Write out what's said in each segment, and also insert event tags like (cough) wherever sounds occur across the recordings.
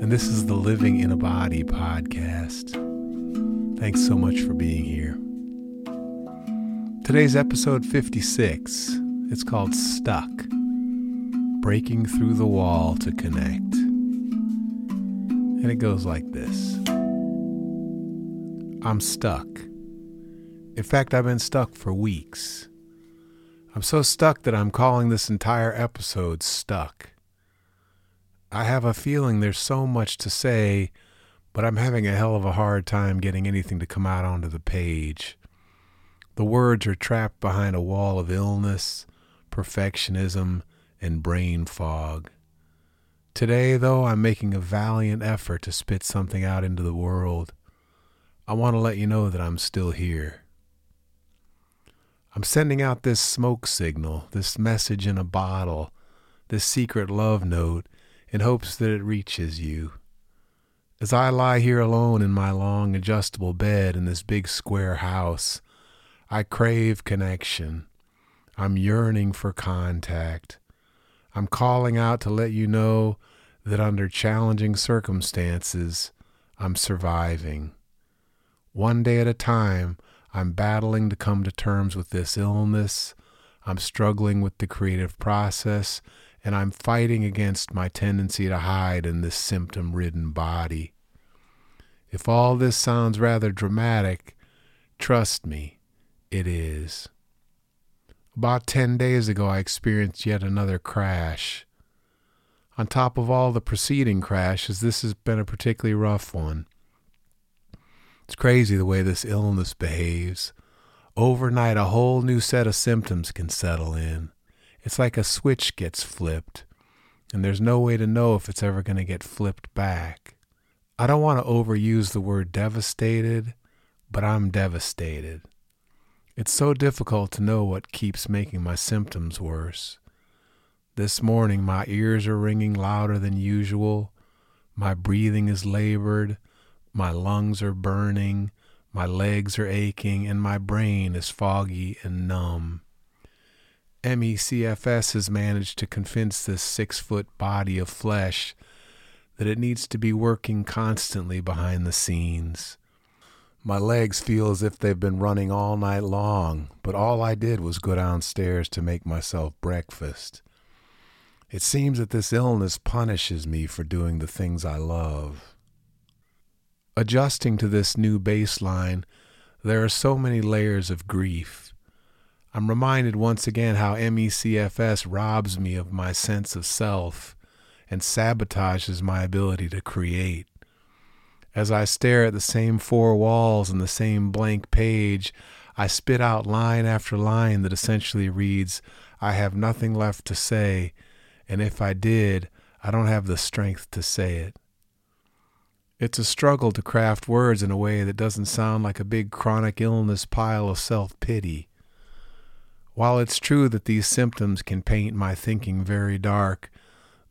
and this is the Living in a Body podcast. Thanks so much for being here. Today's episode 56. It's called Stuck Breaking Through the Wall to Connect. And it goes like this I'm stuck. In fact, I've been stuck for weeks. I'm so stuck that I'm calling this entire episode Stuck. I have a feeling there's so much to say, but I'm having a hell of a hard time getting anything to come out onto the page. The words are trapped behind a wall of illness, perfectionism, and brain fog. Today, though, I'm making a valiant effort to spit something out into the world. I want to let you know that I'm still here. I'm sending out this smoke signal, this message in a bottle, this secret love note in hopes that it reaches you. As I lie here alone in my long adjustable bed in this big square house, I crave connection. I'm yearning for contact. I'm calling out to let you know that under challenging circumstances, I'm surviving. One day at a time, I'm battling to come to terms with this illness. I'm struggling with the creative process and I'm fighting against my tendency to hide in this symptom ridden body. If all this sounds rather dramatic, trust me, it is. About 10 days ago, I experienced yet another crash. On top of all the preceding crashes, this has been a particularly rough one. It's crazy the way this illness behaves. Overnight, a whole new set of symptoms can settle in. It's like a switch gets flipped, and there's no way to know if it's ever going to get flipped back. I don't want to overuse the word devastated, but I'm devastated. It's so difficult to know what keeps making my symptoms worse. This morning, my ears are ringing louder than usual, my breathing is labored, my lungs are burning, my legs are aching, and my brain is foggy and numb. MECFS has managed to convince this six foot body of flesh that it needs to be working constantly behind the scenes. My legs feel as if they've been running all night long, but all I did was go downstairs to make myself breakfast. It seems that this illness punishes me for doing the things I love. Adjusting to this new baseline, there are so many layers of grief I'm reminded once again how MECFS robs me of my sense of self and sabotages my ability to create. As I stare at the same four walls and the same blank page, I spit out line after line that essentially reads, I have nothing left to say, and if I did, I don't have the strength to say it. It's a struggle to craft words in a way that doesn't sound like a big chronic illness pile of self pity. While it's true that these symptoms can paint my thinking very dark,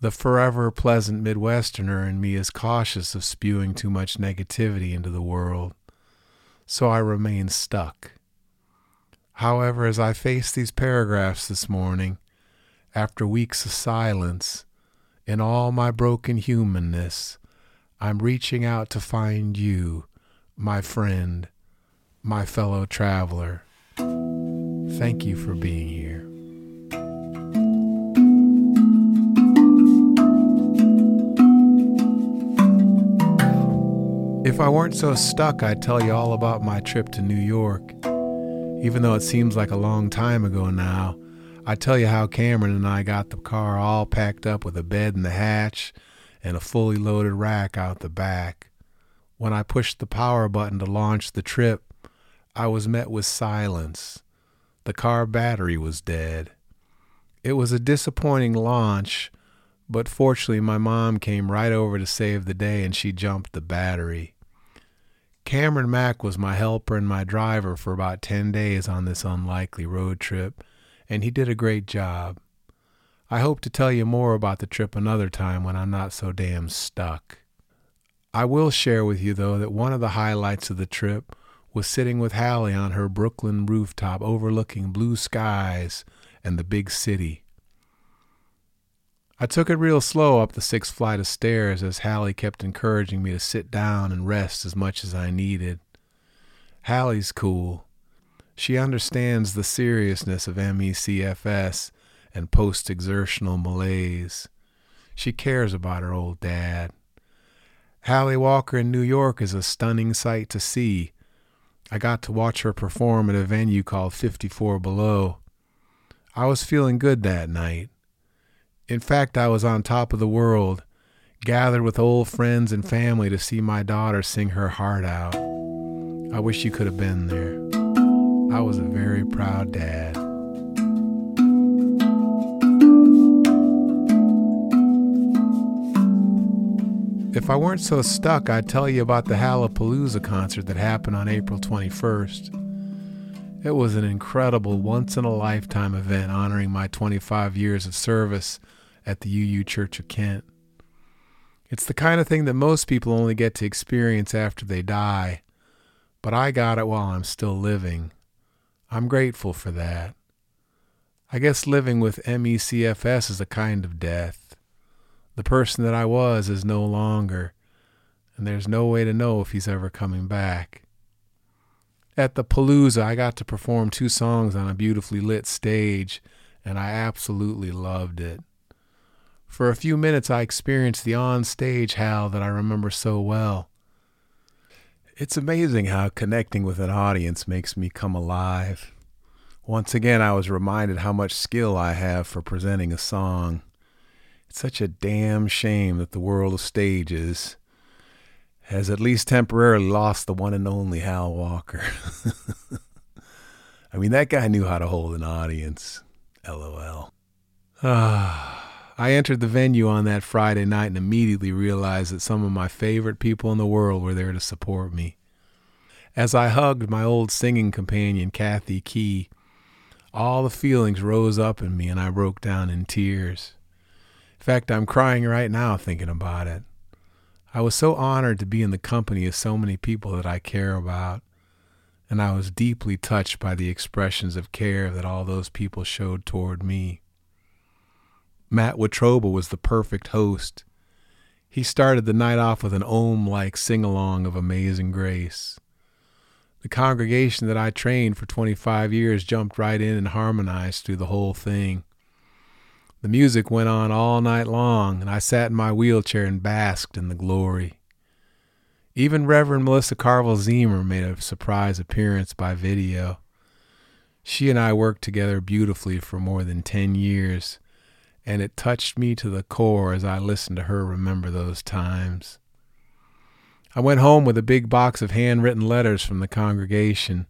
the forever pleasant Midwesterner in me is cautious of spewing too much negativity into the world, so I remain stuck. However, as I face these paragraphs this morning, after weeks of silence, in all my broken humanness, I'm reaching out to find you, my friend, my fellow traveler. Thank you for being here. If I weren't so stuck, I'd tell you all about my trip to New York. Even though it seems like a long time ago now, I'd tell you how Cameron and I got the car all packed up with a bed in the hatch and a fully loaded rack out the back. When I pushed the power button to launch the trip, I was met with silence. The car battery was dead. It was a disappointing launch, but fortunately, my mom came right over to save the day and she jumped the battery. Cameron Mack was my helper and my driver for about 10 days on this unlikely road trip, and he did a great job. I hope to tell you more about the trip another time when I'm not so damn stuck. I will share with you, though, that one of the highlights of the trip was sitting with Hallie on her Brooklyn rooftop overlooking blue skies and the big city. I took it real slow up the sixth flight of stairs as Hallie kept encouraging me to sit down and rest as much as I needed. Hallie's cool. She understands the seriousness of MECFS and post exertional malaise. She cares about her old dad. Hallie Walker in New York is a stunning sight to see. I got to watch her perform at a venue called 54 Below. I was feeling good that night. In fact, I was on top of the world, gathered with old friends and family to see my daughter sing her heart out. I wish you could have been there. I was a very proud dad. If I weren't so stuck, I'd tell you about the Hallapalooza concert that happened on April 21st. It was an incredible, once in a lifetime event honoring my 25 years of service at the UU Church of Kent. It's the kind of thing that most people only get to experience after they die, but I got it while I'm still living. I'm grateful for that. I guess living with MECFS is a kind of death. The person that I was is no longer, and there's no way to know if he's ever coming back. At the Palooza, I got to perform two songs on a beautifully lit stage, and I absolutely loved it. For a few minutes, I experienced the on-stage Hal that I remember so well. It's amazing how connecting with an audience makes me come alive. Once again, I was reminded how much skill I have for presenting a song. Such a damn shame that the world of stages has at least temporarily lost the one and only Hal Walker. (laughs) I mean, that guy knew how to hold an audience. LOL. Ah. (sighs) I entered the venue on that Friday night and immediately realized that some of my favorite people in the world were there to support me. As I hugged my old singing companion, Kathy Key, all the feelings rose up in me and I broke down in tears. In fact, I'm crying right now thinking about it. I was so honored to be in the company of so many people that I care about, and I was deeply touched by the expressions of care that all those people showed toward me. Matt Watroba was the perfect host. He started the night off with an ohm like sing along of Amazing Grace. The congregation that I trained for 25 years jumped right in and harmonized through the whole thing. The music went on all night long, and I sat in my wheelchair and basked in the glory. Even Reverend Melissa Carvill Ziemer made a surprise appearance by video. She and I worked together beautifully for more than 10 years and it touched me to the core as I listened to her remember those times. I went home with a big box of handwritten letters from the congregation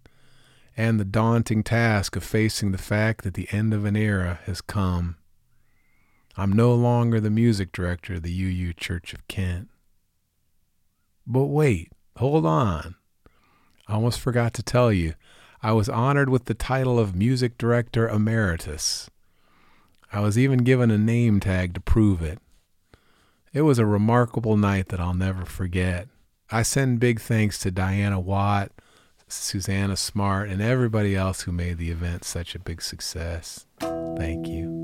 and the daunting task of facing the fact that the end of an era has come. I'm no longer the music director of the UU Church of Kent. But wait, hold on. I almost forgot to tell you, I was honored with the title of Music Director Emeritus. I was even given a name tag to prove it. It was a remarkable night that I'll never forget. I send big thanks to Diana Watt, Susanna Smart, and everybody else who made the event such a big success. Thank you.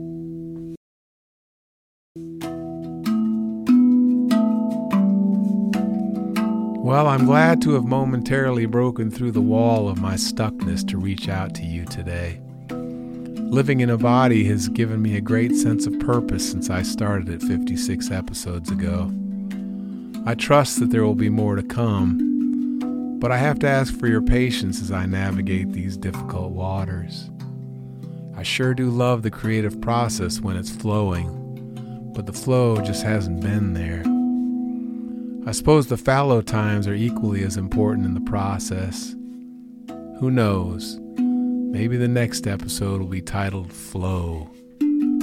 Well, I'm glad to have momentarily broken through the wall of my stuckness to reach out to you today. Living in a body has given me a great sense of purpose since I started it 56 episodes ago. I trust that there will be more to come, but I have to ask for your patience as I navigate these difficult waters. I sure do love the creative process when it's flowing, but the flow just hasn't been there. I suppose the fallow times are equally as important in the process. Who knows? Maybe the next episode will be titled Flow.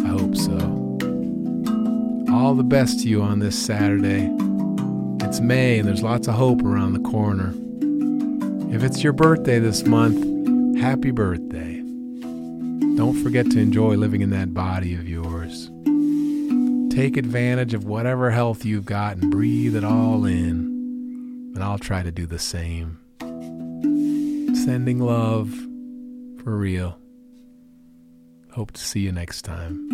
I hope so. All the best to you on this Saturday. It's May and there's lots of hope around the corner. If it's your birthday this month, happy birthday. Don't forget to enjoy living in that body of yours. Take advantage of whatever health you've got and breathe it all in. And I'll try to do the same. Sending love for real. Hope to see you next time.